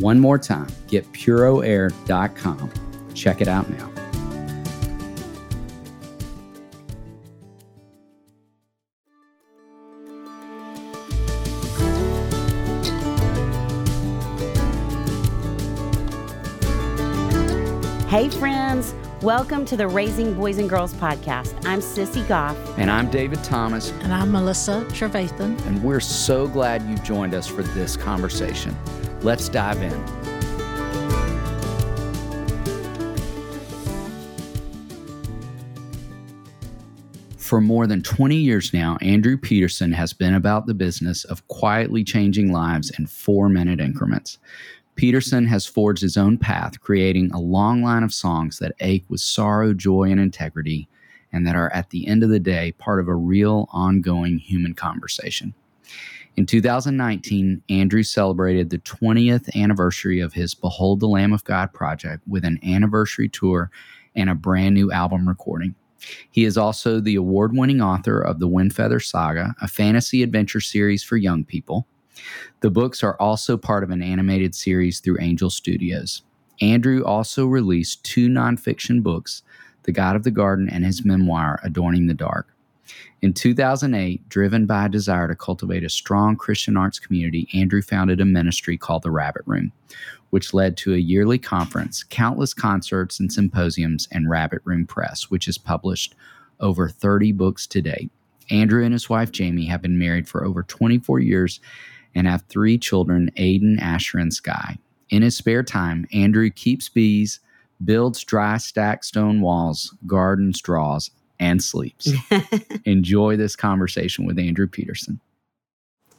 One more time, getpuroair.com. Check it out now. Hey, friends. Welcome to the Raising Boys and Girls podcast. I'm Sissy Goff. And I'm David Thomas. And I'm Melissa Trevathan. And we're so glad you joined us for this conversation. Let's dive in. For more than 20 years now, Andrew Peterson has been about the business of quietly changing lives in four minute increments. Peterson has forged his own path, creating a long line of songs that ache with sorrow, joy, and integrity, and that are at the end of the day part of a real, ongoing human conversation. In 2019, Andrew celebrated the 20th anniversary of his Behold the Lamb of God project with an anniversary tour and a brand new album recording. He is also the award winning author of the Wingfeather Saga, a fantasy adventure series for young people. The books are also part of an animated series through Angel Studios. Andrew also released two nonfiction books, The God of the Garden and his memoir, Adorning the Dark. In 2008, driven by a desire to cultivate a strong Christian arts community, Andrew founded a ministry called the Rabbit Room, which led to a yearly conference, countless concerts and symposiums, and Rabbit Room Press, which has published over 30 books to date. Andrew and his wife Jamie have been married for over 24 years and have three children Aedan, Asher, and Skye. In his spare time, Andrew keeps bees, builds dry stack stone walls, gardens, draws, and sleeps. Enjoy this conversation with Andrew Peterson.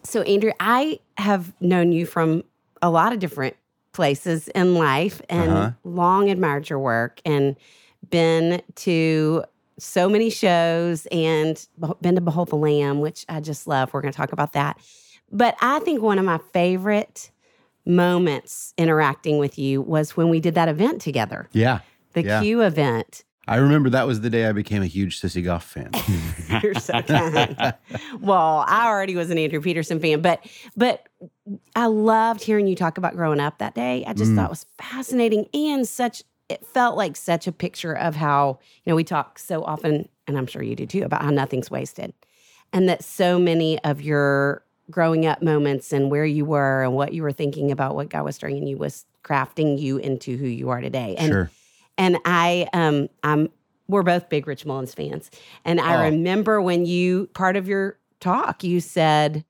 So, Andrew, I have known you from a lot of different places in life and uh-huh. long admired your work and been to so many shows and been to Behold the Lamb, which I just love. We're going to talk about that. But I think one of my favorite moments interacting with you was when we did that event together. Yeah. The yeah. Q event. I remember that was the day I became a huge Sissy Goff fan. You're so kind. well, I already was an Andrew Peterson fan, but but I loved hearing you talk about growing up that day. I just mm. thought it was fascinating and such it felt like such a picture of how, you know, we talk so often, and I'm sure you do too, about how nothing's wasted. And that so many of your growing up moments and where you were and what you were thinking about what God was doing in you was crafting you into who you are today. And sure. And I um I'm we're both big Rich Mullins fans. And I oh. remember when you part of your talk, you said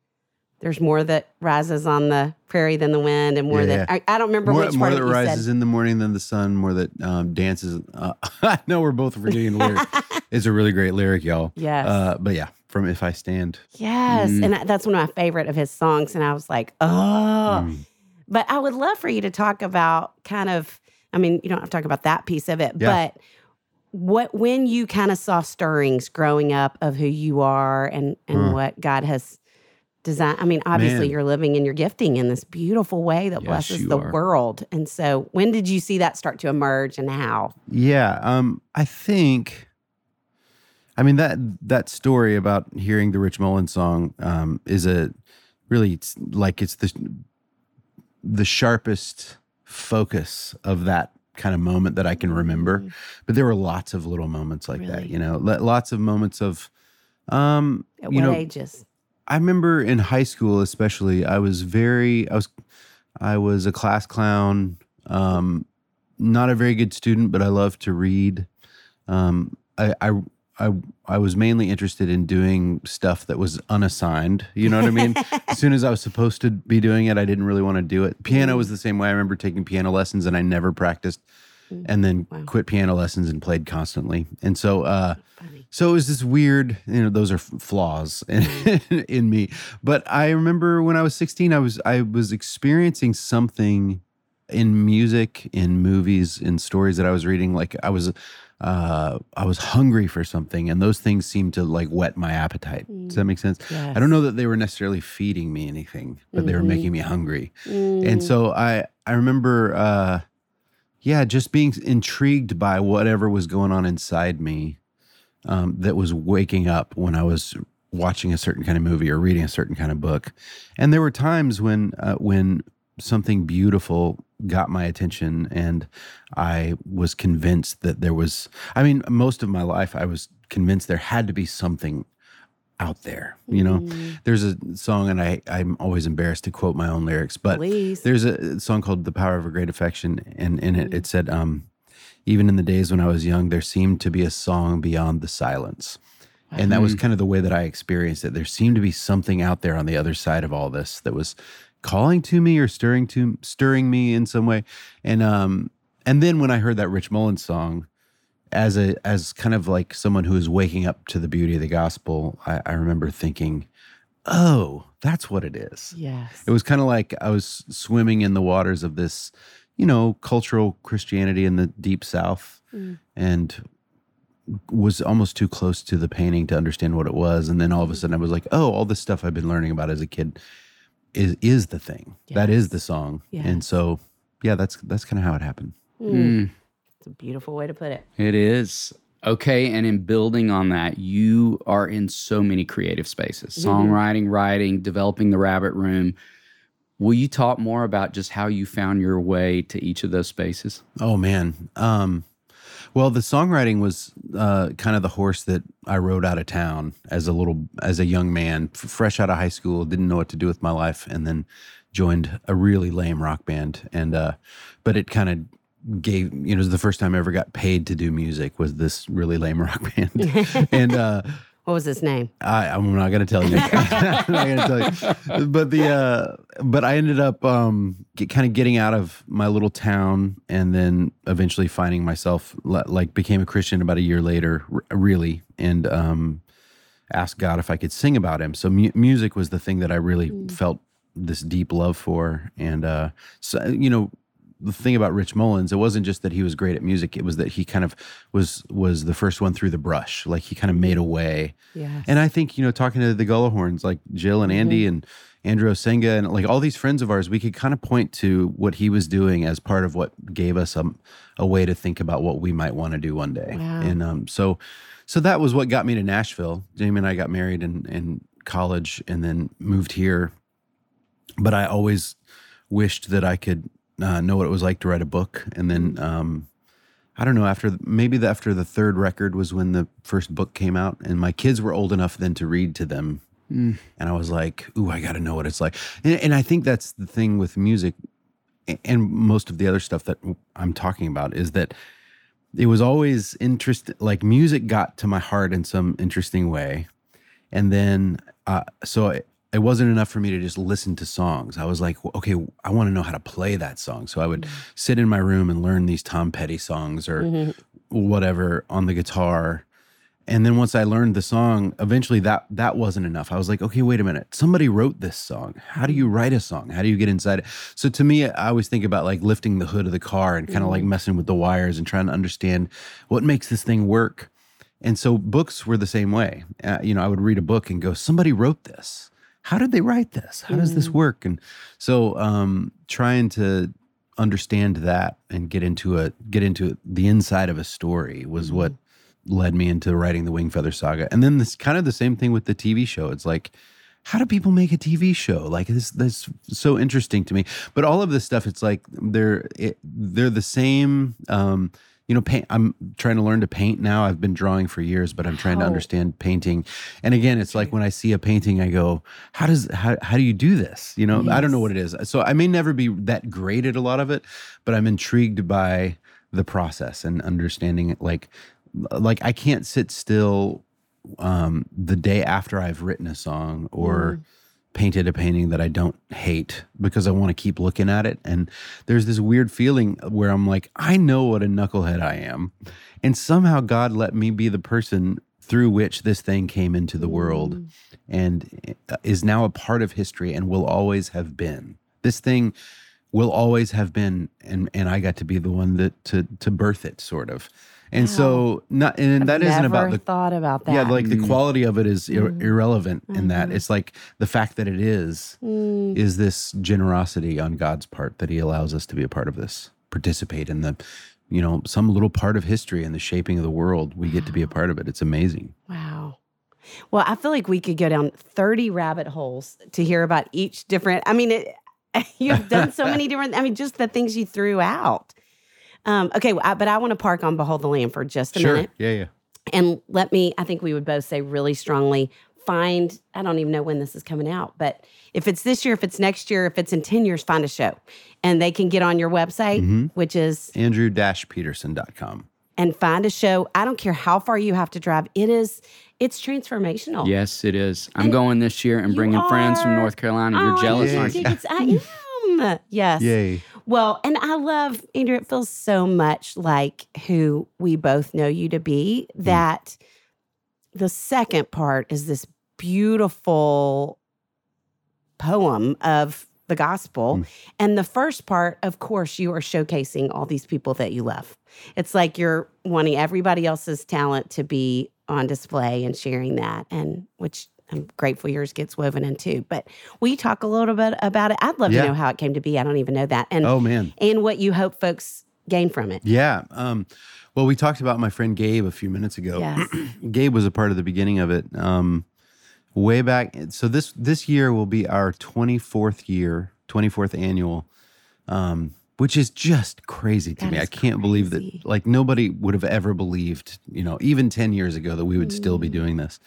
there's more that rises on the prairie than the wind, and more yeah, that. I, I, don't remember more, which more that rises said. in the morning than the sun, more that um, dances. Uh, I know we're both forgetting the lyric. it's a really great lyric, y'all. Yes, uh, but yeah, from If I Stand. Yes, mm. and that's one of my favorite of his songs, and I was like, oh. Mm. But I would love for you to talk about kind of. I mean, you don't have to talk about that piece of it, yeah. but what when you kind of saw stirrings growing up of who you are and and mm. what God has designed. I mean, obviously, Man. you're living in your gifting in this beautiful way that yes, blesses the are. world. And so, when did you see that start to emerge, and how? Yeah, um, I think, I mean that that story about hearing the Rich Mullins song um, is a really it's like it's the the sharpest focus of that kind of moment that I can remember. But there were lots of little moments like that, Mm-hmm. You know, lots of moments of um At you what know ages? I remember in high school, especially, I was very, I was, I was a class clown. Um, not a very good student, but I loved to read. Um, I, I, I, I was mainly interested in doing stuff that was unassigned. You know what I mean? as soon as I was supposed to be doing it, I didn't really want to do it. Piano was mm. the same way. I remember taking piano lessons and I never practiced, mm. and then Wow. quit piano lessons and played constantly. And so, uh, so it was this weird, you know, those are flaws in, mm. in me. But I remember when I was 16, I was I was experiencing something in music, in movies, in stories that I was reading. Like I was uh I was hungry for something and those things seemed to like whet my appetite. Does that make sense? I don't know that they were necessarily feeding me anything, but they were making me hungry. And so I I remember uh yeah, just being intrigued by whatever was going on inside me um, that was waking up when I was watching a certain kind of movie or reading a certain kind of book. And there were times when uh, when something beautiful got my attention and I was convinced that there was I mean most of my life I was convinced there had to be something out there, you know. Mm. There's a song and I I'm always embarrassed to quote my own lyrics, but Please. there's a song called "The Power of a Great Affection," and in it, it mm. said, um, "Even in the days when I was young, there seemed to be a song beyond the silence." And that was mm. kind of the way that I experienced it. There seemed to be something out there on the other side of all this that was calling to me or stirring to stirring me in some way. And um, and then when I heard that Rich Mullins song, as a as kind of like someone who is waking up to the beauty of the gospel, I, I remember thinking, "Oh, that's what it is." Yes. It was kind of like I was swimming in the waters of this, you know, cultural Christianity in the deep South and was almost too close to the painting to understand what it was. And then all of a sudden I was like, oh, all this stuff I've been learning about as a kid is is the thing. That is the song. Yes. And so yeah, that's that's kind of how it happened. Mm, It's a beautiful way to put it. it is. Okay. And in building on that, you are in so many creative spaces songwriting, writing, developing the rabbit room. Will you talk more about just how you found your way to each of those spaces? Oh man. Um well, the songwriting was uh, kind of the horse that I rode out of town as a little, as a young man, f- fresh out of high school, didn't know what to do with my life, and then joined a really lame rock band. And uh, but it kind of gave, you know, it was the first time I ever got paid to do music was this really lame rock band, and uh, What was his name? I, I'm not going to tell you. I'm not going to tell you. But the uh, but I ended up um, get, kind of getting out of my little town, and then eventually finding myself like became a Christian about a year later, really, and um, asked God if I could sing about Him. So mu- music was the thing that I really felt this deep love for, and uh, so you know. The thing about Rich Mullins, it wasn't just that he was great at music; it was that he kind of was was the first one through the brush. Like he kind of made a way Yes. and I think, you know, talking to the Gullahorns, like Jill and Andy and Andrew Osenga and like all these friends of ours, we could kind of point to what he was doing as part of what gave us a, a way to think about what we might want to do one day. Wow. And um, so, so that was what got me to Nashville. Jamie and I got married in, in college and then moved here. But I always wished that I could uh, know what it was like to write a book. And then, um, I don't know. After maybe the, after the third record was when the first book came out, and my kids were old enough then to read to them, and I was like, "Ooh, I got to know what it's like." And, and I think that's the thing with music, and most of the other stuff that I'm talking about is that it was always interest. Like music got to my heart in some interesting way, and then uh, so it, wasn't enough for me to just listen to songs. I was like, okay, I want to know how to play that song. So I would mm-hmm. sit in my room and learn these Tom Petty songs or mm-hmm. whatever on the guitar. And then once I learned the song, eventually that that wasn't enough. I was like, okay, wait a minute. Somebody wrote this song. How do you mm-hmm. write a song? How do you get inside it? So to me, I always think about like lifting the hood of the car and kind of like messing with the wires and trying to understand what makes this thing work. And so books were the same way. Uh, you know, I would read a book and go, somebody wrote this. How did they write this? How does this work? And so um, trying to understand that and get into a get into the inside of a story was what led me into writing the Wingfeather Saga. And then this kind of the same thing with the TV show. It's like, how do people make a TV show? Like this, that's so interesting to me. But all of this stuff, it's like they're it, they're the same. Um, you know, paint. I'm trying to learn to paint now. I've been drawing for years, but I'm trying to understand painting. And again, it's like when I see a painting, I go, "How does how how do you do this?" You know, I don't know what it is. So I may never be that great at a lot of it, but I'm intrigued by the process and understanding it. Like, like I can't sit still um, the day after I've written a song or painted a painting that I don't hate because I want to keep looking at it. And there's this weird feeling where I'm like, I know what a knucklehead I am. And somehow God let me be the person through which this thing came into the world and uh, is now a part of history and will always have been. This thing will always have been and and I got to be the one that to to birth it sort of. And so not and that isn't Never about the thought about that. yeah, like the quality of it is ir- Mm-hmm. irrelevant in that. It's like the fact that it is Mm. is this generosity on God's part that He allows us to be a part of this, participate in the, you know, some little part of history and the shaping of the world. We get to be a part of it. It's amazing. Wow. Well, I feel like we could go down 30 rabbit holes to hear about each different. I mean, it, you've done so many different, I mean, just the things you threw out. Um, okay, I, but I want to park on Behold the Lamb for just a minute. Sure. Yeah, yeah. And let me, I think we would both say really strongly find, I don't even know when this is coming out, but if it's this year, if it's next year, if it's in 10 years, find a show. And they can get on your website, Mm-hmm. which is Andrew-Peterson.com. and find a show. I don't care how far you have to drive. It is, it's transformational. Yes, it is. I'm And going this year and bringing friends from North Carolina. Oh, You're I jealous, need aren't you? I am. Yes. Yay. Well, and I love, Andrew, it feels so much like who we both know you to be Mm. that the second part is this beautiful poem of the gospel. Mm. And the first part, of course, you are showcasing all these people that you love. It's like you're wanting everybody else's talent to be on display and sharing that, and which I'm grateful yours gets woven in too. But we talk a little bit about it? I'd love Yeah. to know how it came to be. I don't even know that. And Oh, man. and what you hope folks gain from it. Yeah. Um, well, we talked about my friend Gabe a few minutes ago. Yes. Gabe was a part of the beginning of it. Um, way back. So this this year will be our 24th year, 24th annual, um, which is just crazy to That me. I can't believe that like nobody would have ever believed, you know, even 10 years ago that we would still Mm. be doing this.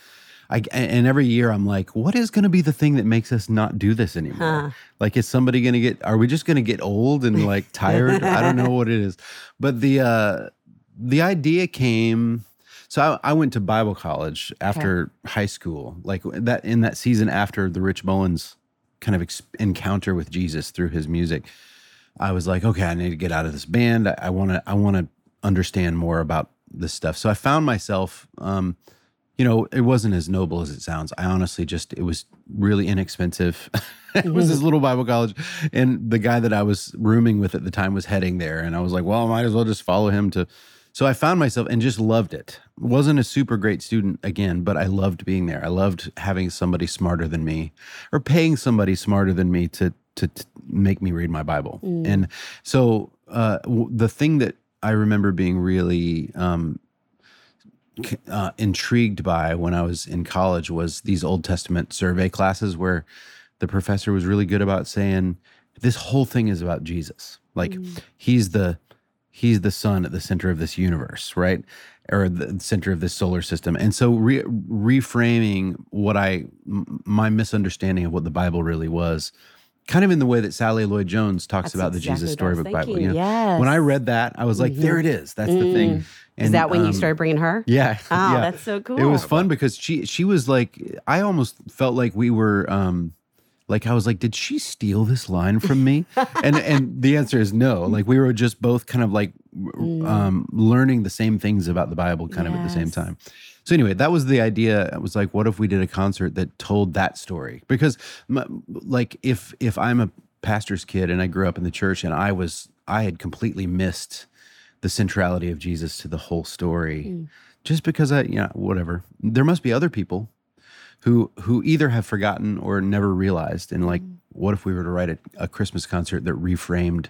I, and every year I'm like, what is going to be the thing that makes us not do this anymore? Huh. Like, is somebody going to get, are we just going to get old and like tired? I don't know what it is. But the, uh, the idea came, so I, I went to Bible college after high school, like that in that season after the Rich Mullins kind of ex- encounter with Jesus through his music. I was like, okay, I need to get out of this band. I want to, I want to understand more about this stuff. So I found myself, um, you know, it wasn't as noble as it sounds. I honestly just, it was really inexpensive. it was this little Bible college. And the guy that I was rooming with at the time was heading there. And I was like, well, I might as well just follow him to. So I found myself and just loved it. Wasn't a super great student again, but I loved being there. I loved having somebody smarter than me or paying somebody smarter than me to, to, to make me read my Bible. And so uh, w- the thing that I remember being really um, uh, intrigued by when I was in college was these Old Testament survey classes where the professor was really good about saying this whole thing is about Jesus. Like mm. he's the he's the sun at the center of this universe, right? Or the center of this solar system. And so re- reframing what I m- my misunderstanding of what the Bible really was kind of in the way that Sally Lloyd Jones talks That's about the exactly Jesus what I was Storybook Bible. thinking. You know, Yes. when I read that, I was like, mm-hmm. there it is. That's the thing. Mm-hmm. Mm. Is that when you started bringing her? Yeah. Oh, yeah. that's so cool. It was fun because she she was like I almost felt like we were um like I was like, did she steal this line from me? and and the answer is no. Like we were just both kind of like um learning the same things about the Bible kind of at the same time. So anyway, that was the idea. It was like, what if we did a concert that told that story? Because, like, if if I'm a pastor's kid and I grew up in the church and I was I had completely missed the centrality of Jesus to the whole story, hmm. just because I, you know, whatever. There must be other people who who either have forgotten or never realized. And like, hmm. what if we were to write a, a Christmas concert that reframed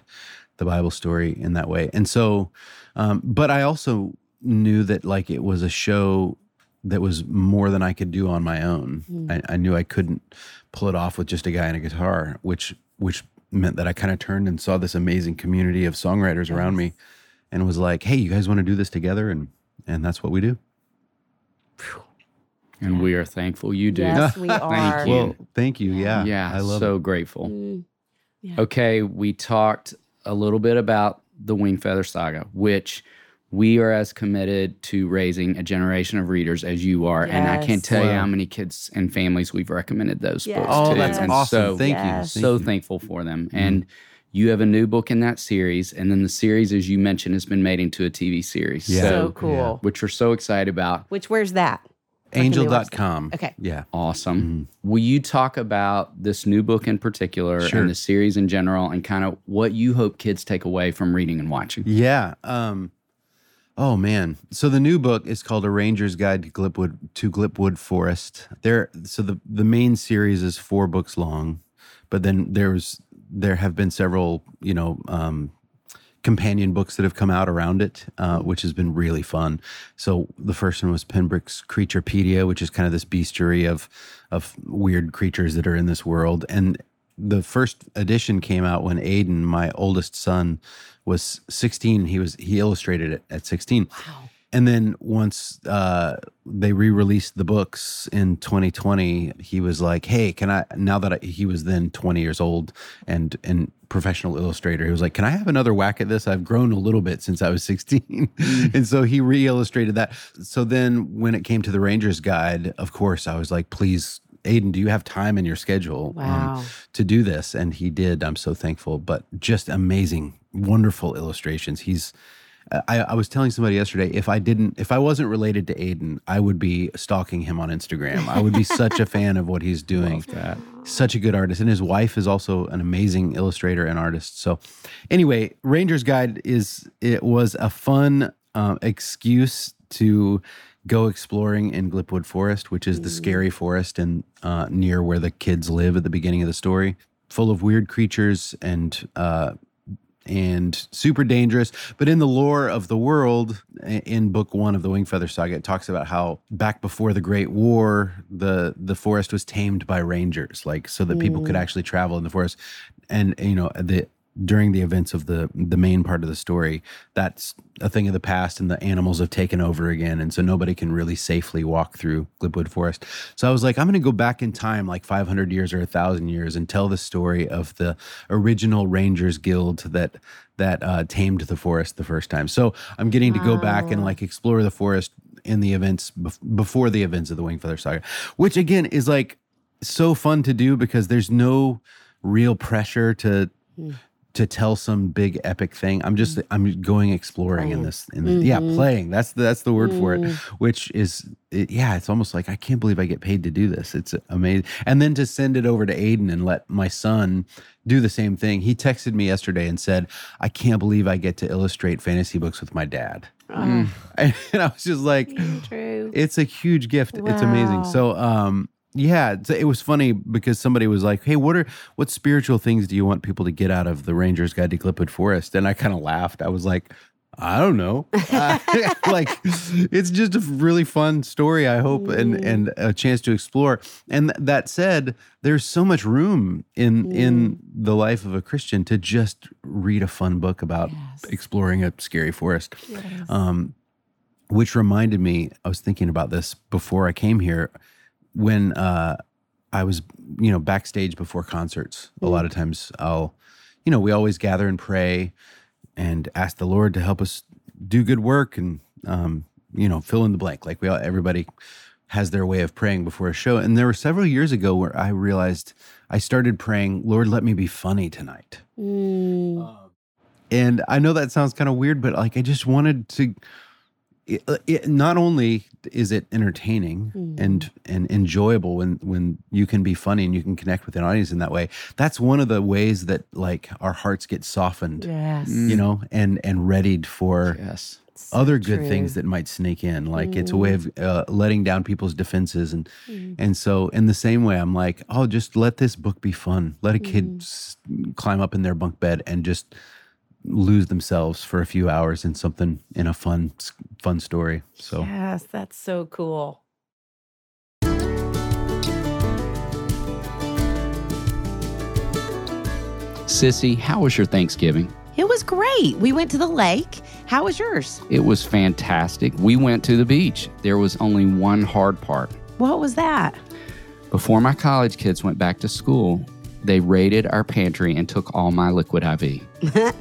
the Bible story in that way? And so, um, but I also knew that like it was a show that was more than I could do on my own. Hmm. I, I knew I couldn't pull it off with just a guy and a guitar, which which meant that I kind of turned and saw this amazing community of songwriters around me, and was like, "Hey, you guys want to do this together?" And and that's what we do. And we are thankful you do. Yes, we are. Thank you. Well, thank you. Yeah, Yeah, I love so it. grateful. Mm, Yeah. Okay, we talked a little bit about the Wingfeather Saga, which we are as committed to raising a generation of readers as you are. And I can't Yes. tell you how many kids and families we've recommended those Yes. books Oh, to. that's and awesome. So, Thank Yes. you. so Thank you. thankful for them. And you have a new book in that series. And then the series, as you mentioned, has been made into a TV series. Yeah. So So, cool. which we're so excited about. Which where's that? Where can they? Angel.com. Okay. Yeah. Awesome. Will you talk about this new book in particular Sure. and the series in general and kind of what you hope kids take away from reading and watching? Yeah. Um, oh man. So the new book is called A Ranger's Guide to Glipwood to Glipwood Forest. There. So the the main series is four books long, but then there's there have been several you know um, companion books that have come out around it, uh, which has been really fun. So the first one was Pembroke's Creaturepedia, which is kind of this bestiary of of weird creatures that are in this world. And the first edition came out when Aedan, my oldest son, was 16. He was he illustrated it at 16. Wow. And then once uh, they re-released the books in 2020, he was like, "Hey, can I?" Now that I, he was then 20 years old and and professional illustrator, he was like, "Can I have another whack at this? I've grown a little bit since I was 16." and so he re-illustrated that. So then when it came to the Ranger's Guide, of course, I was like, "Please." Aedan, do you have time in your schedule um, to do this? And he did. I'm so thankful. But just amazing, wonderful illustrations. He's I, I was telling somebody yesterday if I didn't, if I wasn't related to Aedan, I would be stalking him on Instagram. I would be such a fan of what he's doing. that. Such a good artist, and his wife is also an amazing illustrator and artist. So, anyway, Ranger's Guide is it was a fun um, excuse to go exploring in Glipwood Forest, which is the scary forest and uh, near where the kids live at the beginning of the story, full of weird creatures and uh, and super dangerous. But in the lore of the world, in book one of the Wingfeather Saga, it talks about how back before the Great War, the the forest was tamed by rangers, like so that people could mm. actually travel in the forest. And you know, the during the events of the the main part of the story, that's a thing of the past, and the animals have taken over again, and so nobody can really safely walk through Glipwood Forest. So I was like, I'm going to go back in time, like 500 years or a thousand years, and tell the story of the original Rangers Guild that that uh, tamed the forest the first time. So I'm getting to go back and like explore the forest in the events bef- before the events of the Wingfeather Saga, which again is like so fun to do because there's no real pressure to to tell some big epic thing. I'm just mm. I'm going exploring in this in the, yeah, mm-hmm. playing. That's the, that's the word for it, mm. which is it, yeah, it's almost like I can't believe I get paid to do this. It's amazing. And then to send it over to Aedan and let my son do the same thing. He texted me yesterday and said, "I can't believe I get to illustrate fantasy books with my dad." Oh, And I was just like, true. it's a huge gift. It's amazing. So, um, yeah, it was funny because somebody was like, "Hey, what are what spiritual things do you want people to get out of the Ranger's Guide to Glipwood Forest?" And I kind of laughed. I was like, "I don't know. Uh, like, it's just a really fun story. I hope, and and a chance to explore." And th- that said, there's so much room in in the life of a Christian to just read a fun book about Yes. exploring a scary forest. Yes. Um, which reminded me, I was thinking about this before I came here when uh, I was, you know, backstage before concerts. A lot of times I'll, you know, we always gather and pray and ask the Lord to help us do good work and, um, you know, fill in the blank. Like we all, everybody has their way of praying before a show. And there were several years ago where I realized I started praying, Lord, let me be funny tonight. Mm, And I know that sounds kind of weird, but like I just wanted to. It, it, not only is it entertaining Mhm. and and enjoyable when when you can be funny and you can connect with an audience in that way. That's one of the ways that like our hearts get softened, yes. you know, and and readied for Yes. So other good true. things that might sneak in. Like it's a way of uh, letting down people's defenses, and Mm. and so in the same way, I'm like, oh, just let this book be fun. Let a kid Mm. s- climb up in their bunk bed and just lose themselves for a few hours in something in a fun fun story. So Yes, that's so cool. Sissy, how was your Thanksgiving? It was great. We went to the lake. How was yours? It was fantastic. We went to the beach. There was only one hard part. What was that? Before my college kids went back to school, they raided our pantry and took all my liquid IV.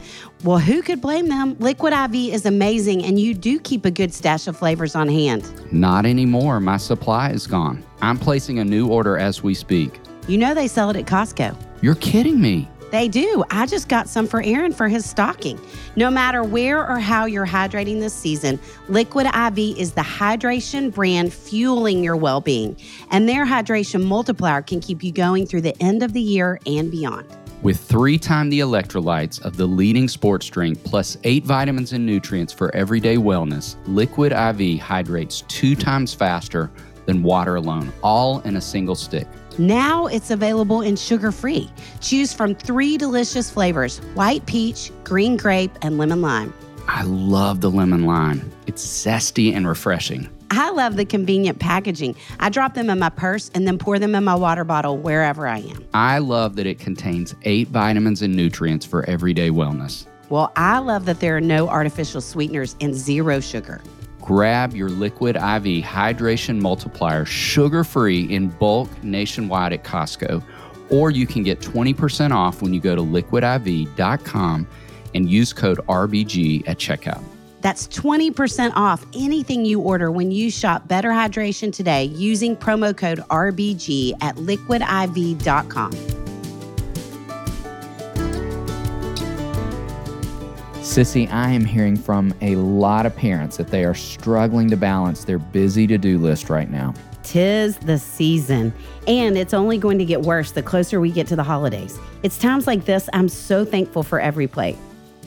Well, who could blame them? Liquid IV is amazing, and you do keep a good stash of flavors on hand. Not anymore. My supply is gone. I'm placing a new order as we speak. You know they sell it at Costco. You're kidding me. They do. I just got some for Aaron for his stocking. No matter where or how you're hydrating this season, Liquid IV is the hydration brand fueling your well being. And their hydration multiplier can keep you going through the end of the year and beyond. With three times the electrolytes of the leading sports drink, plus eight vitamins and nutrients for everyday wellness, Liquid IV hydrates two times faster than water alone, all in a single stick. Now it's available in sugar free. Choose from three delicious flavors white peach, green grape, and lemon lime. I love the lemon lime. It's zesty and refreshing. I love the convenient packaging. I drop them in my purse and then pour them in my water bottle wherever I am. I love that it contains eight vitamins and nutrients for everyday wellness. Well, I love that there are no artificial sweeteners and zero sugar. Grab your Liquid IV Hydration Multiplier sugar free in bulk nationwide at Costco, or you can get 20% off when you go to liquidiv.com and use code RBG at checkout. That's 20% off anything you order when you shop Better Hydration today using promo code RBG at liquidiv.com. Sissy, I am hearing from a lot of parents that they are struggling to balance their busy to do list right now. Tis the season, and it's only going to get worse the closer we get to the holidays. It's times like this I'm so thankful for every plate.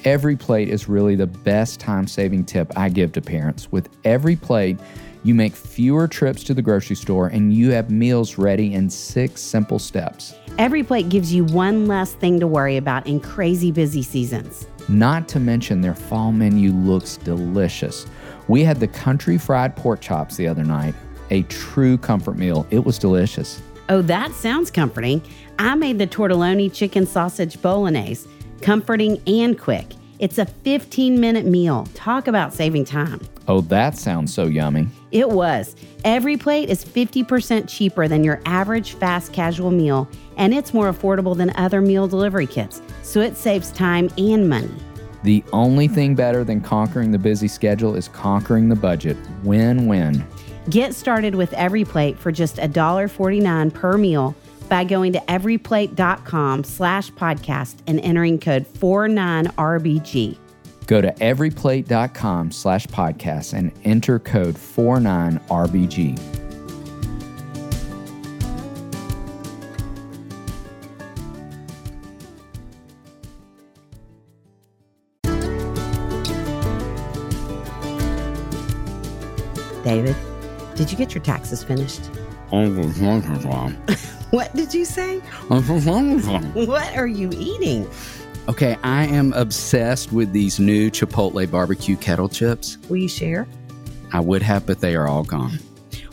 Every plate is really the best time saving tip I give to parents. With every plate, you make fewer trips to the grocery store and you have meals ready in six simple steps. Every plate gives you one less thing to worry about in crazy busy seasons. Not to mention their fall menu looks delicious. We had the country fried pork chops the other night, a true comfort meal. It was delicious. Oh, that sounds comforting. I made the tortelloni chicken sausage bolognese, comforting and quick. It's a 15 minute meal. Talk about saving time. Oh, that sounds so yummy. It was. Every plate is 50% cheaper than your average fast casual meal, and it's more affordable than other meal delivery kits, so it saves time and money. The only thing better than conquering the busy schedule is conquering the budget. Win win. Get started with Every Plate for just $1.49 per meal by going to everyplate.com slash podcast and entering code 49RBG. Go to everyplate.com slash podcast and enter code 49RBG. David, did you get your taxes finished? What did you say? What are you eating? Okay, I am obsessed with these new Chipotle barbecue kettle chips. Will you share? I would have, but they are all gone.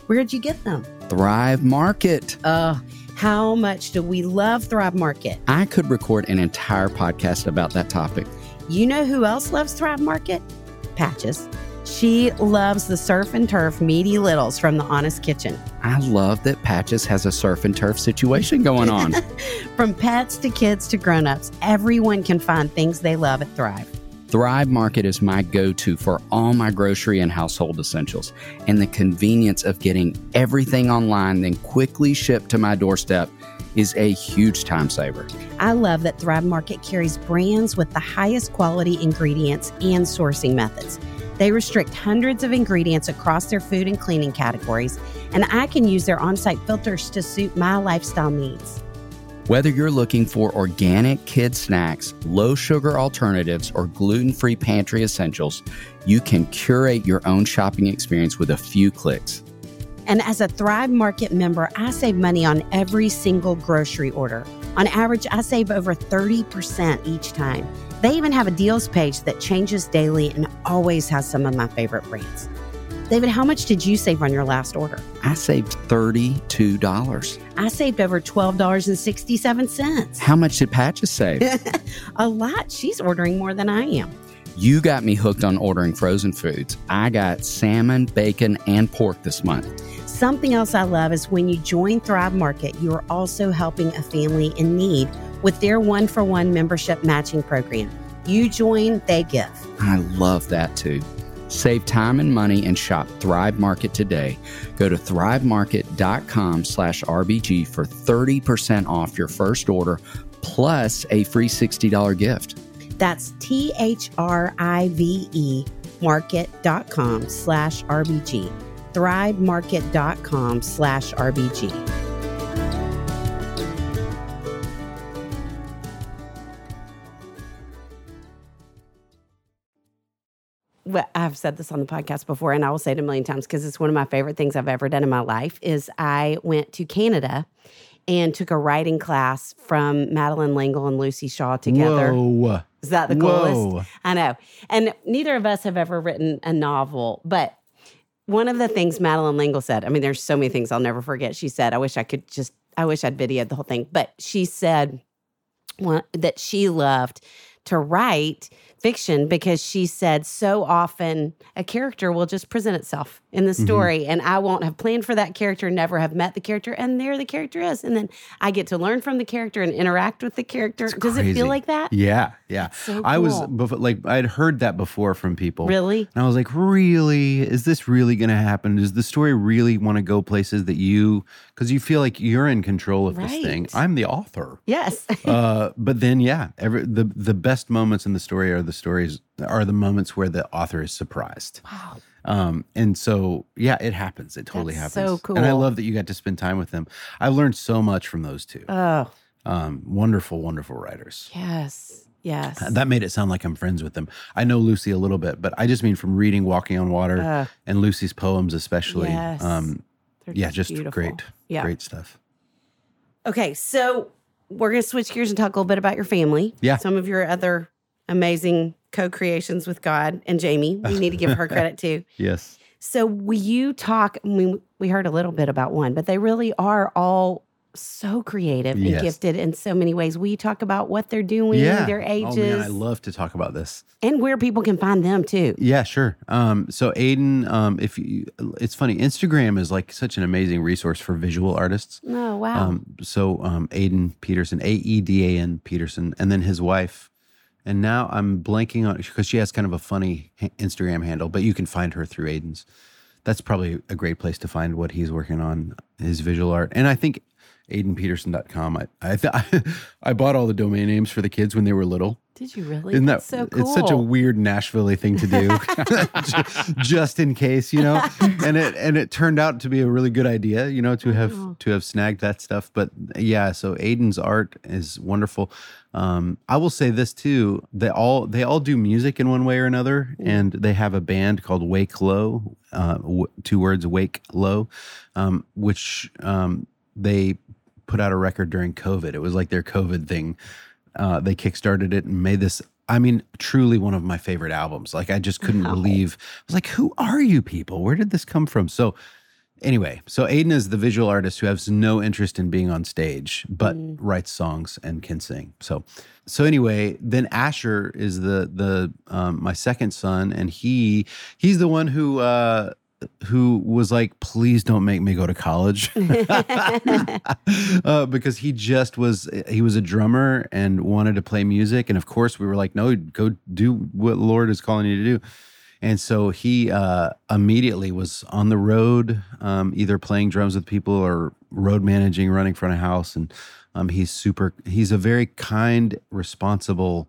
Where'd you get them? Thrive Market. Uh, how much do we love Thrive Market? I could record an entire podcast about that topic. You know who else loves Thrive Market? Patches. She loves the surf and turf meaty littles from the Honest Kitchen. I love that Patches has a surf and turf situation going on. From pets to kids to grown-ups, everyone can find things they love at Thrive. Thrive Market is my go to for all my grocery and household essentials, and the convenience of getting everything online, then quickly shipped to my doorstep is a huge time saver. I love that Thrive Market carries brands with the highest quality ingredients and sourcing methods. They restrict hundreds of ingredients across their food and cleaning categories, and I can use their on site filters to suit my lifestyle needs. Whether you're looking for organic kid snacks, low sugar alternatives, or gluten free pantry essentials, you can curate your own shopping experience with a few clicks. And as a Thrive Market member, I save money on every single grocery order. On average, I save over 30% each time. They even have a deals page that changes daily and always has some of my favorite brands. David, how much did you save on your last order? I saved $32. I saved over $12.67. How much did Patches save? a lot. She's ordering more than I am. you got me hooked on ordering frozen foods. I got salmon, bacon, and pork this month. Something else I love is when you join Thrive Market, you are also helping a family in need with their one for one membership matching program. You join, they give. I love that too. Save time and money and shop Thrive Market today. Go to thrivemarket.com slash RBG for 30% off your first order plus a free $60 gift. That's T H R I V E market.com slash RBG. Thrivemarket.com slash RBG. I've said this on the podcast before, and I will say it a million times because it's one of my favorite things I've ever done in my life. Is I went to Canada and took a writing class from Madeleine L'Engle and Luci Shaw together. Whoa. Is that the coolest? Whoa. I know. And neither of us have ever written a novel, but one of the things Madeleine L'Engle said, I mean, there's so many things I'll never forget. She said, I wish I could just, I wish I'd videoed the whole thing, but she said one, that she loved to write fiction because she said so often a character will just present itself in the Mm-hmm. story and I won't have planned for that character, never have met the character, and there the character is. And then I get to learn from the character and interact with the character. Does it feel like that? Yeah, yeah. so I was before, like I'd heard that before from people. Really? And I was like, really? Is this really going to happen? Does the story really want to go places that you, because you feel like you're in control of this thing? I'm the author. Yes. uh, but then, yeah, every, the the best moments in the story are the stories are the moments where the author is surprised. wow. Um, and so, yeah, it happens. It totally That's happens. so cool. And I love that you got to spend time with them. I've learned so much from those two. Oh, Um, wonderful, wonderful writers. yes. Yes. That made it sound like I'm friends with them. I know Luci a little bit, but I just mean from reading Walking on Water Uh, and Luci's poems, especially. Yes. Um, They're yeah, just great, Yeah. great stuff. Okay, so we're going to switch gears and talk a little bit about your family. Yeah. Some of your other amazing co-creations with God and Jamie. We need to give her credit too. Yes. So will you talk? I mean, we heard a little bit about one, but they really are all so creative and gifted in so many ways. Will you talk about what they're doing, Yeah. their ages, Oh man, I love to talk about this. and where people can find them too? Yeah, sure. Um, so Aedan, um, if you, it's funny, Instagram is like such an amazing resource for visual artists. Oh wow! Um, so um, Aedan Peterson, A E D A N Peterson, and then his wife. And now I'm blanking on because she has kind of a funny Instagram handle, but you can find her through Aedan's. That's probably a great place to find what he's working on, his visual art. And I think aedanpeterson.com. I I, th- I bought all the domain names for the kids when they were little. Did you really? Isn't that That's so cool? It's such a weird Nashville thing to do, Ju- just in case, you know. And it and it turned out to be a really good idea, you know, to have Wow. to have snagged that stuff. But yeah, so Aedan's art is wonderful. Um, I will say this too: they all they all do music in one way or another, and they have a band called Wake Low, uh, w- two words, Wake Low, um, which um, they put out a record during COVID. It was like their COVID thing. Uh, they kickstarted it and made this i mean truly one of my favorite albums. Like i just couldn't Wow. believe i was like who are you people? Where did this come from? So anyway so aedan is the visual artist who has no interest in being on stage but writes songs and can sing. So so anyway then asher is the the um, my second son and he he's the one who uh who was like please don't make me go to college. Uh, because he just was he was a drummer and wanted to play music and of course we were like no go do what lord is calling you to do and so he uh, immediately was on the road um, either playing drums with people or road managing running front of house and um, he's super he's a very kind responsible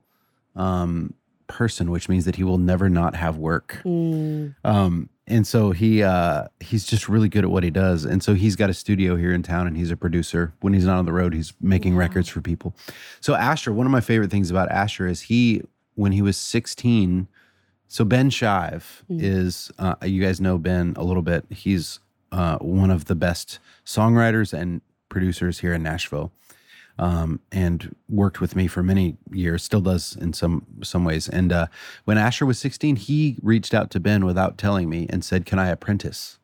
um, person which means that he will never not have work Mm, um, and so he uh, he's just really good at what he does. And so he's got a studio here in town, and he's a producer. When he's not on the road, he's making records for people. So Asher, one of my favorite things about Asher is he, when he was 16. So Ben Shive is, uh, you guys know Ben a little bit. He's uh, one of the best songwriters and producers here in Nashville. um, and worked with me for many years. Still does in some some ways. And uh, when Asher was 16, he reached out to Ben without telling me and said, "Can I apprentice?"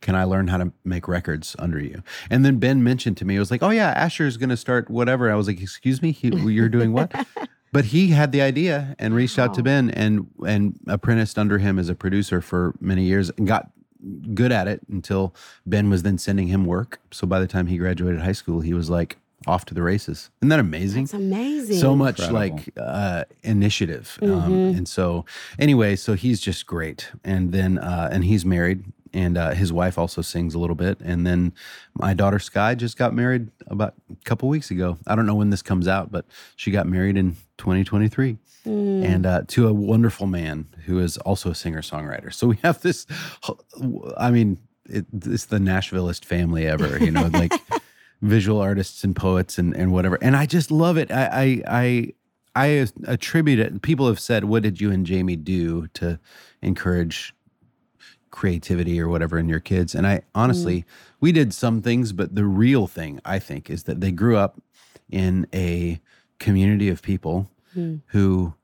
Can I learn how to make records under you? And then Ben mentioned to me, it was like, oh yeah, Asher's going to start whatever. I was like, excuse me, he, you're doing what? but he had the idea and reached out to Ben and and apprenticed under him as a producer for many years and got good at it until Ben was then sending him work. So by the time he graduated high school, he was like off to the races. Isn't that amazing? It's amazing. so much Incredible. like uh, initiative um, Mm-hmm. and so anyway so he's just great and then uh, and he's married and uh, his wife also sings a little bit and then my daughter Skye just got married about a couple weeks ago i don't know when this comes out but she got married in 2023 Mm. and uh, to a wonderful man who is also a singer songwriter so we have this i mean it, it's the nashvilleist family ever you know like visual artists and poets and, and whatever. And I just love it. I, I, I, I attribute it. People have said, what did you and Jamie do to encourage creativity or whatever in your kids? And I mm. honestly, we did some things, but the real thing I think is that they grew up in a community of people mm. who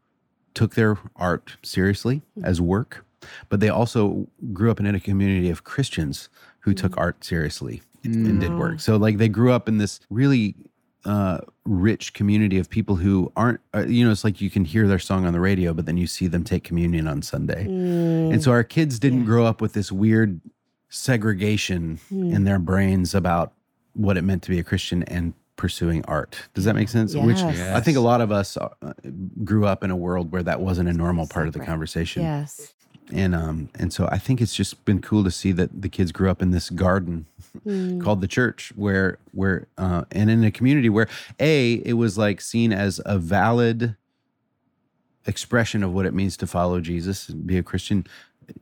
took their art seriously mm. as work, but they also grew up in a community of Christians who took art seriously and did work. So like they grew up in this really uh, rich community of people who aren't, uh, you know, it's like you can hear their song on the radio, but then you see them take communion on Sunday. And so our kids didn't grow up with this weird segregation in their brains about what it meant to be a Christian and pursuing art. Does that make sense? Which Yes. I think a lot of us uh, grew up in a world where that wasn't a normal part of the conversation Yes. And um and so I think it's just been cool to see that the kids grew up in this garden called the church where where uh and in a community where a it was like seen as a valid expression of what it means to follow Jesus and be a Christian.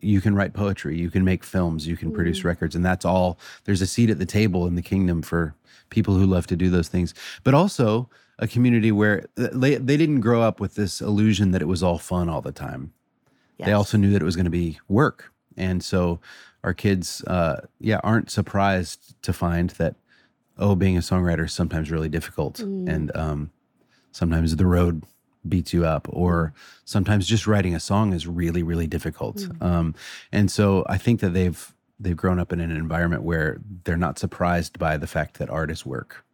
You can write poetry you can make films you can produce records and that's all there's a seat at the table in the kingdom for people who love to do those things. But also a community where they, they didn't grow up with this illusion that it was all fun all the time they also knew that it was going to be work. And so our kids uh, yeah aren't surprised to find that oh being a songwriter is sometimes really difficult and um, sometimes the road beats you up or sometimes just writing a song is really really difficult. Um, and so i think that they've they've grown up in an environment where they're not surprised by the fact that art is work.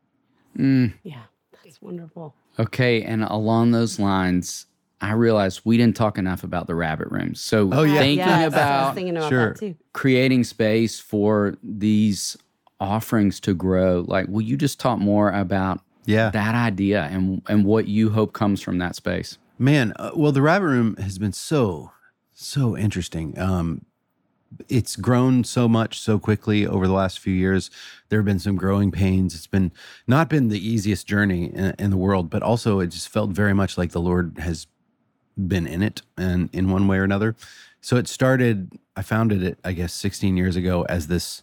Yeah. That's wonderful. Okay, and along those lines, I realized we didn't talk enough about the rabbit rooms. So Oh, yeah. thinking Yes, about thinking about Sure. creating space for these offerings to grow, like will you just talk more about yeah that idea and and what you hope comes from that space? Man, uh, well, the rabbit room has been so, so interesting. Um, it's grown so much so quickly over the last few years. There have been some growing pains. It's been not been the easiest journey in, in the world, but also it just felt very much like the Lord has been in it and in one way or another. So it started. I founded it, I guess, 16 years ago as this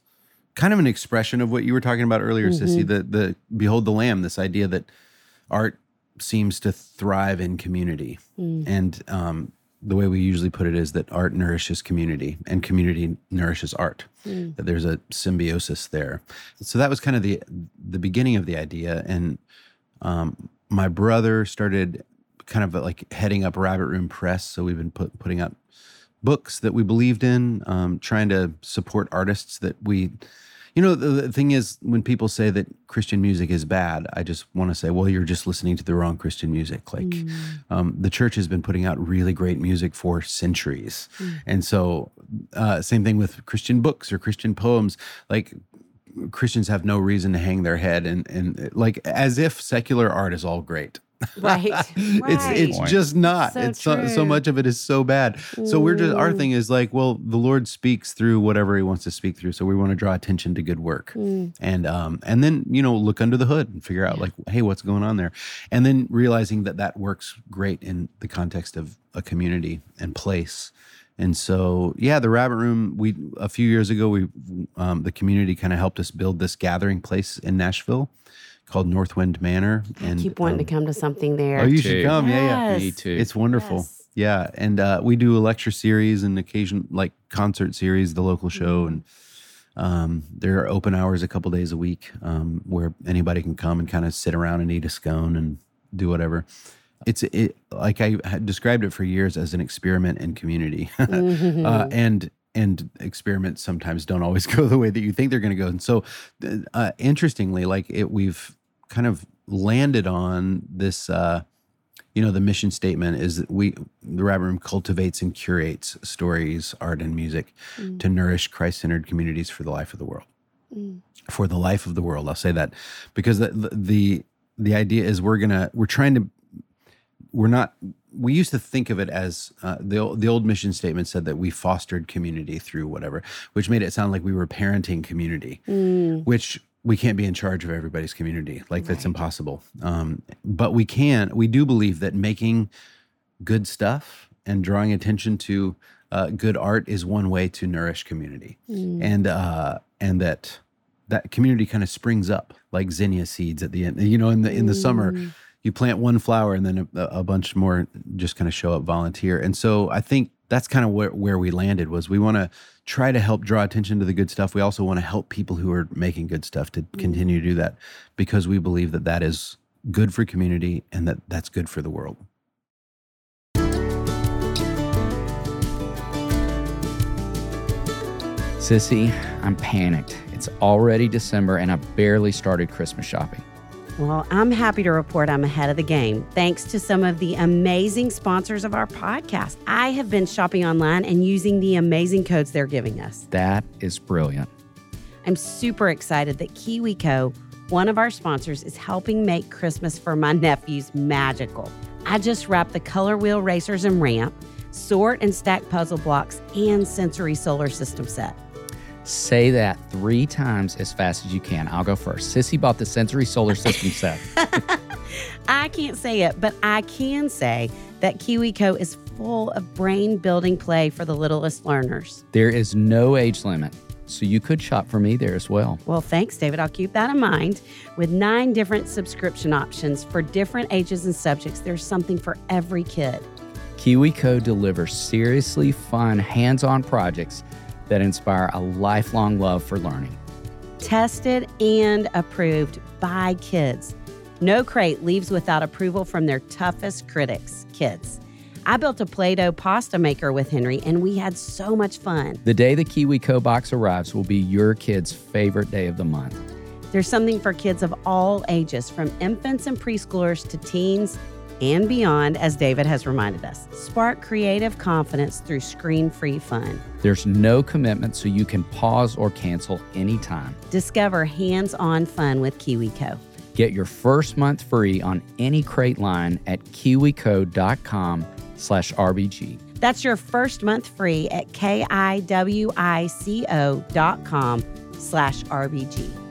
kind of an expression of what you were talking about earlier, Sissy. The the behold the lamb. This idea that art seems to thrive in community. And um, the way we usually put it is that art nourishes community and community nourishes art. That there's a symbiosis there. So that was kind of the the beginning of the idea. And um, my brother started kind of like heading up Rabbit Room Press. So we've been put, putting out books that we believed in, um, trying to support artists that we, you know, the, the thing is, when people say that Christian music is bad, I just want to say, well, you're just listening to the wrong Christian music. Like, um, the church has been putting out really great music for centuries. And so, uh, same thing with Christian books or Christian poems. Like, Christians have no reason to hang their head and, and like as if secular art is all great. Right. It's it's Point. just not. So it's so, so much of it is so bad. So we're just our thing is like, well, the Lord speaks through whatever He wants to speak through. So we want to draw attention to good work, and um and then you know look under the hood and figure out like, hey, what's going on there, and then realizing that that works great in the context of a community and place. And so, yeah, the Rabbit Room. We a few years ago, we um, the community kind of helped us build this gathering place in Nashville called North Wind Manor. And I keep wanting to come to something there. Oh, you too. should come. Yeah, yeah. Me too. It's wonderful. Yes. Yeah, and uh, we do a lecture series and occasion like concert series, the local show, and Um, there are open hours a couple days a week um, where anybody can come and kind of sit around and eat a scone and do whatever. It's it like I had described it for years as an experiment in community, uh, and and experiments sometimes don't always go the way that you think they're going to go. And so, uh, interestingly, like it, we've kind of landed on this. Uh, you know, the mission statement is that we, the Rabbit Room, cultivates and curates stories, art, and music to nourish Christ-centered communities for the life of the world. For the life of the world, I'll say that because the the the idea is we're gonna we're trying to we're not we used to think of it as uh, the old- the old mission statement said that we fostered community through whatever, which made it sound like we were parenting community, which we can't be in charge of everybody's community. Like that's impossible. Um, but we can. We do believe that making good stuff and drawing attention to uh, good art is one way to nourish community, and uh, and that that community kind of springs up like zinnia seeds at the end. You know, in the in the summer, you plant one flower and then a, a bunch more just kind of show up volunteer. And so I think that's kind of where, where we landed was we want to try to help draw attention to the good stuff. We also want to help people who are making good stuff to mm-hmm. continue to do that because we believe that that is good for community and that that's good for the world. Sissy, I'm panicked. It's already December and I barely started Christmas shopping. Well, I'm happy to report I'm ahead of the game thanks to some of the amazing sponsors of our podcast. I have been shopping online and using the amazing codes they're giving us. That is brilliant. I'm super excited that KiwiCo, one of our sponsors, is helping make Christmas for my nephews magical. I just wrapped the color wheel racers and ramp, sort and stack puzzle blocks, and sensory solar system set. Say that three times as fast as you can. I'll go first. Sissy bought the sensory solar system set. I can't say it, but I can say that KiwiCo is full of brain building play for the littlest learners. There is no age limit, so you could shop for me there as well. Well, thanks, David. I'll keep that in mind. With nine different subscription options for different ages and subjects, there's something for every kid. KiwiCo delivers seriously fun, hands on projects that inspire a lifelong love for learning. Tested and approved by kids. No crate leaves without approval from their toughest critics, kids. I built a Play Doh pasta maker with Henry, and we had so much fun. The day the Kiwi Co box arrives will be your kid's favorite day of the month. There's something for kids of all ages, from infants and preschoolers to teens and beyond, as David has reminded us. Spark creative confidence through screen free fun. There's no commitment, so you can pause or cancel anytime. Discover hands on fun with KiwiCo. Get your first month free on any crate line at kiwico.com slash RBG. That's your first month free at K-I-W-I-C-O dot com slash RBG.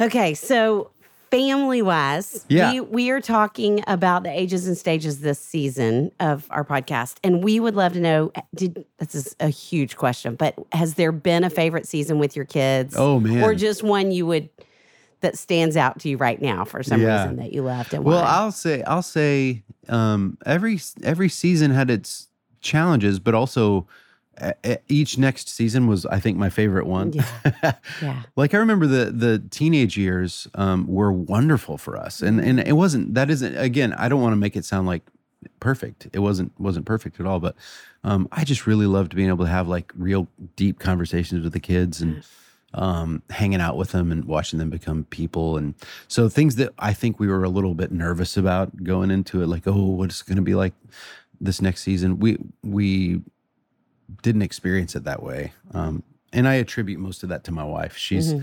Okay, so family wise, Yeah. we, we are talking about the ages and stages this season of our podcast. And we would love to know did this is a huge question, but has there been a favorite season with your kids? Oh, man. Or just one you would that stands out to you right now for some Yeah. reason that you loved and Well? I'll say I'll say um, every every season had its challenges, but also each next season was I think my favorite one. yeah. yeah. like I remember the the teenage years um, were wonderful for us, and and it wasn't that isn't again I don't want to make it sound like perfect. It wasn't wasn't perfect at all, but um, I just really loved being able to have like real deep conversations with the kids and um, hanging out with them and watching them become people. And so things that I think we were a little bit nervous about going into it, like oh, what's it going to be like this next season? We we didn't experience it that way. Um, and I attribute most of that to my wife. She's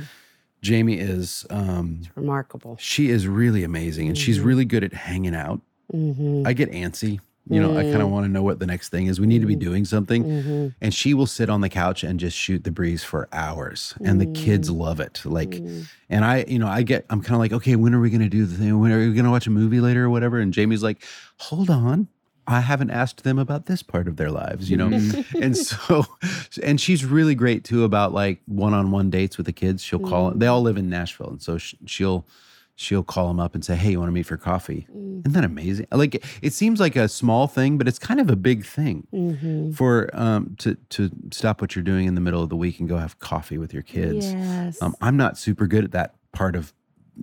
Jamie is um, Remarkable. she is really amazing, and she's really good at hanging out. Mm-hmm. I get antsy. You know, I kind of want to know what the next thing is. We need to be doing something. Mm-hmm. And she will sit on the couch and just shoot the breeze for hours. And the kids love it. Like, and I, you know, I get, I'm kind of like, okay, when are we going to do the thing? When are we going to watch a movie later or whatever? And Jamie's like, hold on. I haven't asked them about this part of their lives, you know? and so, and she's really great too about like one on one dates with the kids. She'll call, them, they all live in Nashville. And so she'll, she'll call them up and say, "Hey, you want to meet for coffee?" Isn't that amazing? Like it seems like a small thing, but it's kind of a big thing Mm-hmm. for um to to stop what you're doing in the middle of the week and go have coffee with your kids. Yes. Um, I'm not super good at that part of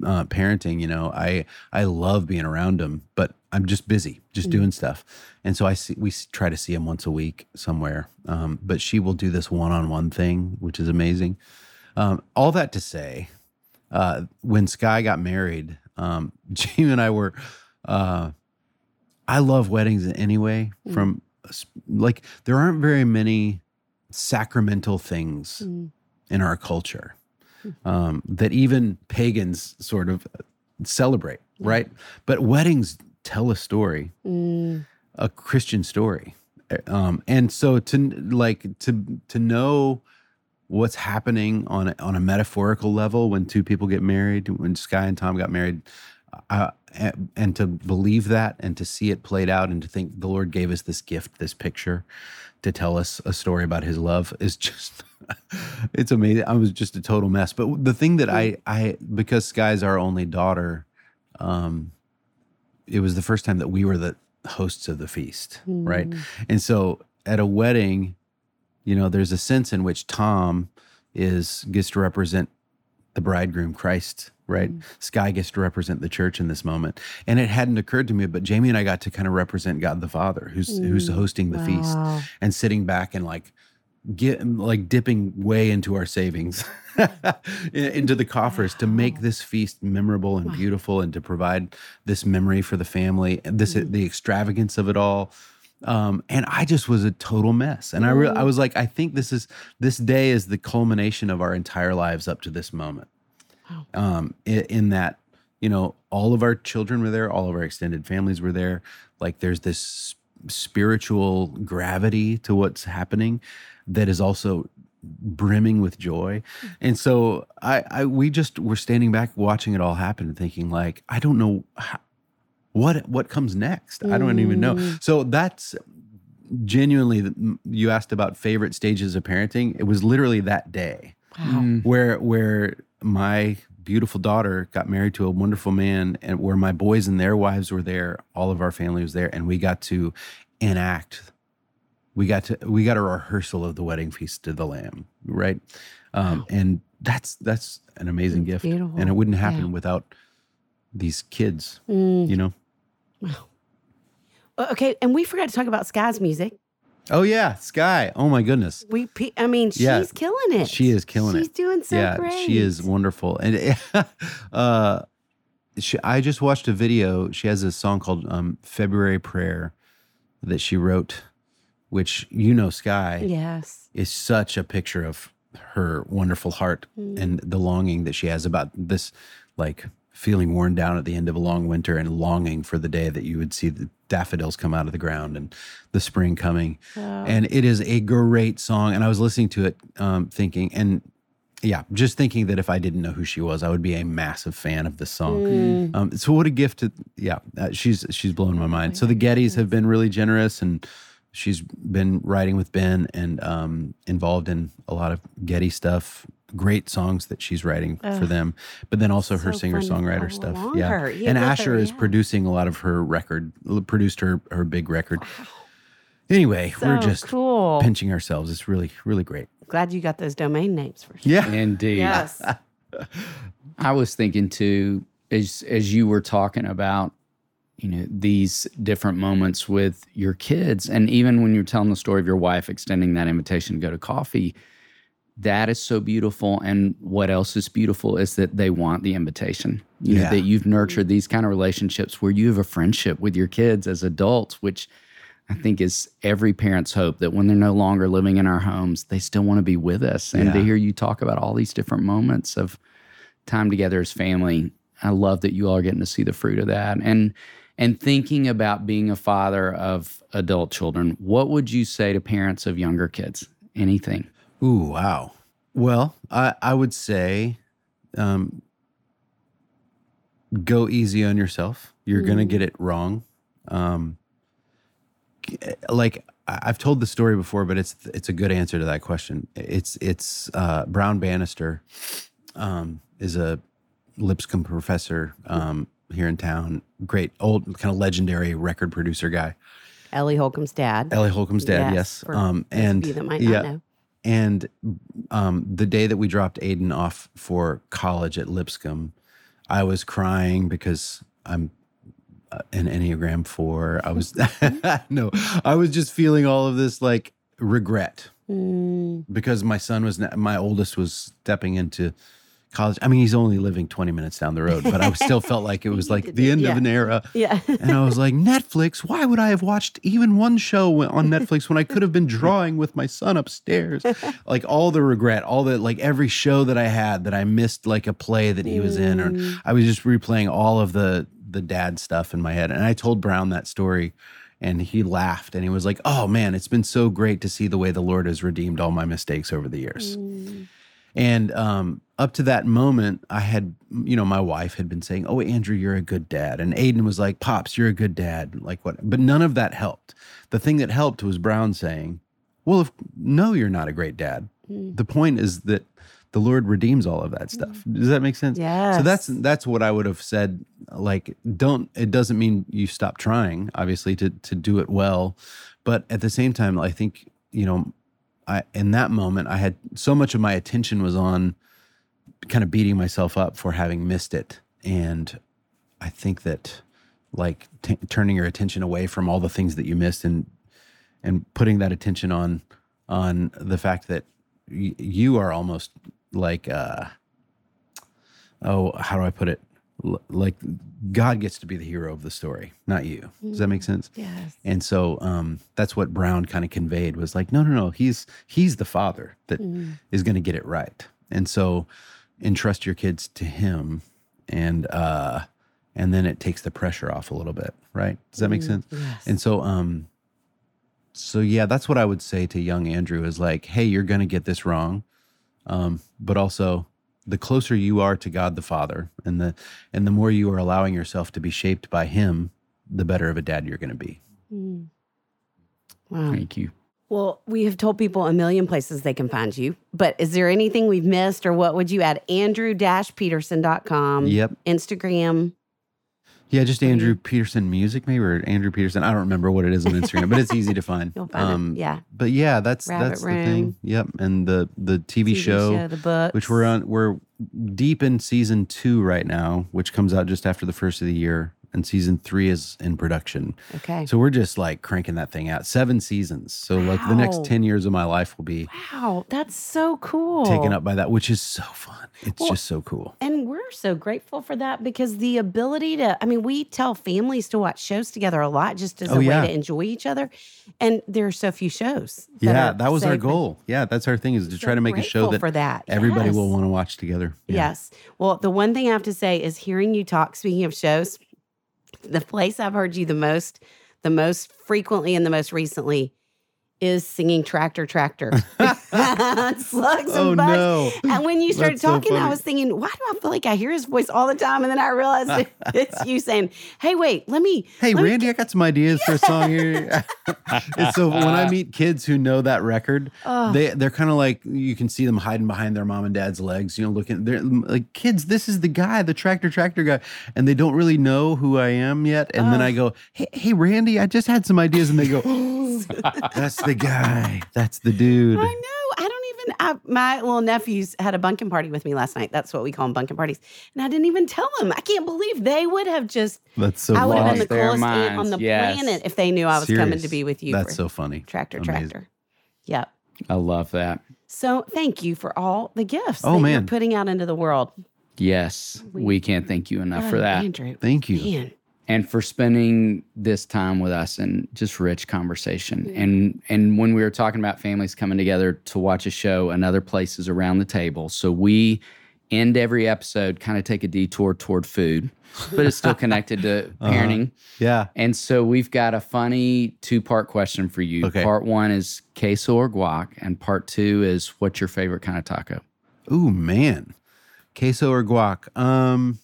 uh, parenting. You know, I I love being around them, but I'm just busy, just doing stuff. And so I see we try to see him once a week somewhere. Um, but she will do this one-on-one thing, which is amazing. Um, all that to say, uh, when Skye got married, um, Jamie and I were. Uh, I love weddings anyway. From like, there aren't very many sacramental things in our culture um, that even pagans sort of celebrate, right? But weddings tell a story, a Christian story, um, and so to like to to know what's happening on a, on a metaphorical level when two people get married, when Skye and Tom got married, uh, and, and to believe that and to see it played out and to think the Lord gave us this gift, this picture to tell us a story about his love is just it's amazing. I was just a total mess. But the thing that I I because Skye's our only daughter, um it was the first time that we were the hosts of the feast, right? Mm. And so at a wedding, you know, there's a sense in which Tom is gets to represent the bridegroom Christ, right? Mm. Skye gets to represent the church in this moment. And it hadn't occurred to me, but Jamie and I got to kind of represent God the Father, who's who's mm. hosting the feast and sitting back and like get like dipping way into our savings into the coffers to make this feast memorable and beautiful and to provide this memory for the family and this the extravagance of it all um, and I just was a total mess. And I re- I was like, I think this is this day is the culmination of our entire lives up to this moment. Um, in, in that, you know, all of our children were there, all of our extended families were there. Like, there's this spiritual gravity to what's happening that is also brimming with joy. Mm-hmm. And so I, I we just were standing back watching it all happen and thinking like, I don't know how, what what comes next. I don't even know. Mm. So that's genuinely you asked about favorite stages of parenting. It was literally that day mm. where where my beautiful daughter got married to a wonderful man and where my boys and their wives were there, all of our family was there and we got to enact we got to we got a rehearsal of the wedding feast of the lamb, right? Um, and that's that's an amazing gift. beautiful. And it wouldn't happen Yeah. without these kids, Mm. you know. Uh, Okay, and we forgot to talk about Skye's music. Oh yeah, Skye. Oh my goodness. We, pe- I mean, she's Yeah, killing it. she is killing she's it. She's doing so yeah, great. she is wonderful. And uh, she, I just watched a video. She has a song called um, "February Prayer" that she wrote, which you know, Skye Yes. is such a picture of her wonderful heart Mm. and the longing that she has about this, like feeling worn down at the end of a long winter and longing for the day that you would see the daffodils come out of the ground and the spring coming. And it is a great song. And I was listening to it, um, thinking, and yeah, just thinking that if I didn't know who she was, I would be a massive fan of this song. Um, so what a gift to yeah, uh, she's she's blown my mind. So the Gettys have been really generous, and she's been writing with Ben and um, involved in a lot of Getty stuff. Great songs that she's writing for them, but then also her So singer songwriter stuff. Yeah, her. Yeah, and with her, Asher is producing a lot of her record, produced her her big record. Anyway, we're just cool. pinching ourselves. It's really really great. Glad you got those domain names for sure. Yeah. Indeed. Yes. I was thinking too, as as you were talking about, you know, these different moments with your kids, and even when you're telling the story of your wife extending that invitation to go to coffee, that is so beautiful. And what else is beautiful is that they want the invitation. You know, that you've nurtured these kind of relationships where you have a friendship with your kids as adults, which I think is every parent's hope that when they're no longer living in our homes, they still want to be with us. And to hear you talk about all these different moments of time together as family. I love that you all are getting to see the fruit of that. And and thinking about being a father of adult children, what would you say to parents of younger kids? Anything? Ooh, wow. Well, I, I would say um, go easy on yourself. You're going to get it wrong. Um, like I've told the story before, but it's it's a good answer to that question. It's it's uh, Brown Bannister um, is a Lipscomb professor um, here in town. Great old kind of legendary record producer guy. Ellie Holcomb's dad. Ellie Holcomb's dad, yes. for Um, and that might yeah, know. And um, the day that we dropped Aedan off for college at Lipscomb, I was crying because I'm uh, an Enneagram four. I was no, I was just feeling all of this like regret Mm, because my son was my oldest was stepping into college. I mean, he's only living 20 minutes down the road, but I still felt like it was like the end Yeah. of an era. yeah. And I was like, Netflix, why would I have watched even one show on Netflix when I could have been drawing with my son upstairs? Like all the regret, all the like every show that I had that I missed like a play that he was in, or I was just replaying all of the the dad stuff in my head. And I told Brown that story and he laughed and he was like, Oh man, it's been so great to see the way the Lord has redeemed all my mistakes over the years. And um, up to that moment, I had, you know, my wife had been saying, "Oh, Andrew, you're a good dad," and Aedan was like, "Pops, you're a good dad." Like what? But none of that helped. The thing that helped was Brown saying, "Well, if no, you're not a great dad. The point is that the Lord redeems all of that stuff." Does that make sense? Yeah. So that's that's what I would have said. Like, don't. It doesn't mean you stop trying, obviously, to to do it well, but at the same time, I think you know I in that moment I had so much of my attention was on kind of beating myself up for having missed it. And I think that like t- turning your attention away from all the things that you missed and and putting that attention on on the fact that y- you are almost like uh oh how do I put it L- like God gets to be the hero of the story not you does that make sense Yes. and so um, that's what Brown kind of conveyed was like, no, no, no, he's he's the father that is going to get it right. And so entrust your kids to him, and uh, and then it takes the pressure off a little bit, right? Does that make sense? yes. And so um, so yeah, that's what I would say to young Andrew is like, hey, you're going to get this wrong, um, but also the closer you are to God the Father, and the and the more you are allowing yourself to be shaped by Him, the better of a dad you're going to be. Mm. Wow. Thank you. Well, we have told people a million places they can find you, but is there anything we've missed or what would you add? Andrew-peterson.com. Yep. Instagram. Yeah, just Andrew Peterson music, maybe or Andrew Peterson. I don't remember what it is on Instagram, but it's easy to find. You'll find it. Um, yeah. But yeah, that's Rabbit that's the thing. Yep, and the the TV, TV show, show, the books. which we're on. We're deep in season two right now, which comes out just after the first of the year, and season three is in production. Okay. So we're just like cranking that thing out. Seven seasons. So like the next ten years of my life will be wow, that's so cool. taken up by that, which is so fun. It's Well, just so cool. And we're so grateful for that because the ability to, I mean, we tell families to watch shows together a lot just as Oh, a yeah. way to enjoy each other. And there are so few shows. that Yeah, that was our goal. Yeah, that's our thing is to So try to make a show that for that. everybody will want to watch together. Yeah. Yes. Well, the one thing I have to say is hearing you talk, speaking of shows, the place I've heard you the most, the most frequently and the most recently is singing Tractor Tractor. Slugs Oh, and bugs. no. And when you started That's so talking, I was thinking, why do I feel like I hear his voice all the time? And then I realized it, it's you saying, hey, wait, let me. Hey, let me Randy, I got some ideas for a song here. and so when I meet kids who know that record, Oh. they they're kind of like you can see them hiding behind their mom and dad's legs, you know, looking. They're like, kids, this is the guy, the tractor tractor guy, and they don't really know who I am yet. And then I go, hey, hey, Randy, I just had some ideas, and they go, that's the guy, that's the dude. I know. I don't even. I, my little nephews had a bunkin party with me last night. That's what we call them, bunkin parties. And I didn't even tell them. I can't believe they would have just. That's so. I would have been the coolest aunt on the Yes. planet if they knew I was coming to be with you. That's so funny. Tractor Amazing. Tractor. Yep. I love that. So thank you for all the gifts Oh, that man. you're putting out into the world. Yes, we can't thank you enough for that. Andrew. Thank you. Man. And for spending this time with us and just rich conversation. And and when we were talking about families coming together to watch a show and other places around the table, so we end every episode, kind of take a detour toward food, but it's still connected to Uh-huh. parenting. Yeah. And so we've got a funny two part question for you. Okay. Part one is queso or guac, and part two is what's your favorite kind of taco? Ooh, man. Queso or guac? Um,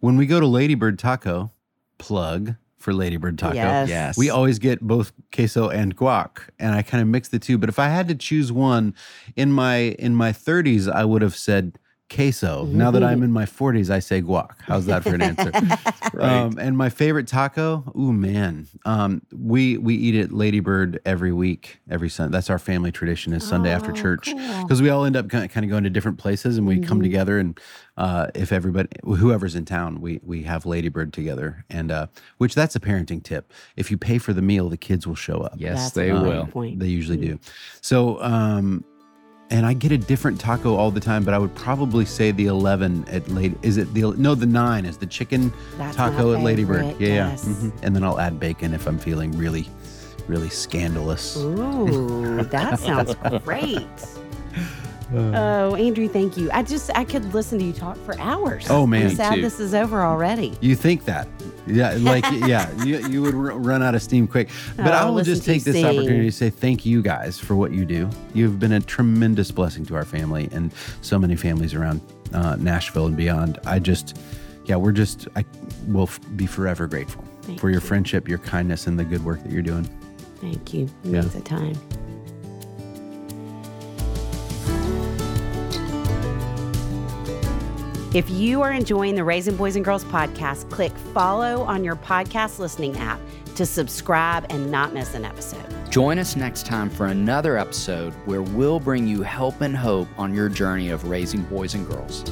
when we go to Ladybird Taco, plug for Ladybird Taco. Yes. Yes. We always get both queso and guac, and I kind of mix the two. But if I had to choose one, in my in my 30s, I would have said queso. Now that I'm in my 40s, I say guac. How's that for an answer? um, and my favorite taco, ooh man, um, we we eat at Ladybird every week, every Sunday. That's our family tradition is Sunday after Oh, church cool. because we all end up kind of, kind of going to different places and we come together and uh, if everybody whoever's in town we we have ladybird together and uh, which that's a parenting tip if you pay for the meal the kids will show up Yes, That's they will. Point. they usually do so um and I get a different taco all the time, but I would probably say the eleven at late. Is it the no? The nine is the chicken That's taco at Ladybird. Yeah, yes. yeah. Mhm. And then I'll add bacon if I'm feeling really, really scandalous. Ooh, that sounds great. Oh, Andrew, thank you. I just I could listen to you talk for hours. Oh, man. I'm sad too. this is over already. You think that? Yeah, like yeah, you, you would r- run out of steam quick. But I Oh, will just take this sing. opportunity to say thank you guys for what you do. You've been a tremendous blessing to our family and so many families around uh, Nashville and beyond. I just, yeah, we're just, I will f- be forever grateful Thank for your you. friendship, your kindness, and the good work that you're doing. Thank you. It Yeah. means a time. If you are enjoying the Raising Boys and Girls podcast, click follow on your podcast listening app to subscribe and not miss an episode. Join us next time for another episode where we'll bring you help and hope on your journey of raising boys and girls.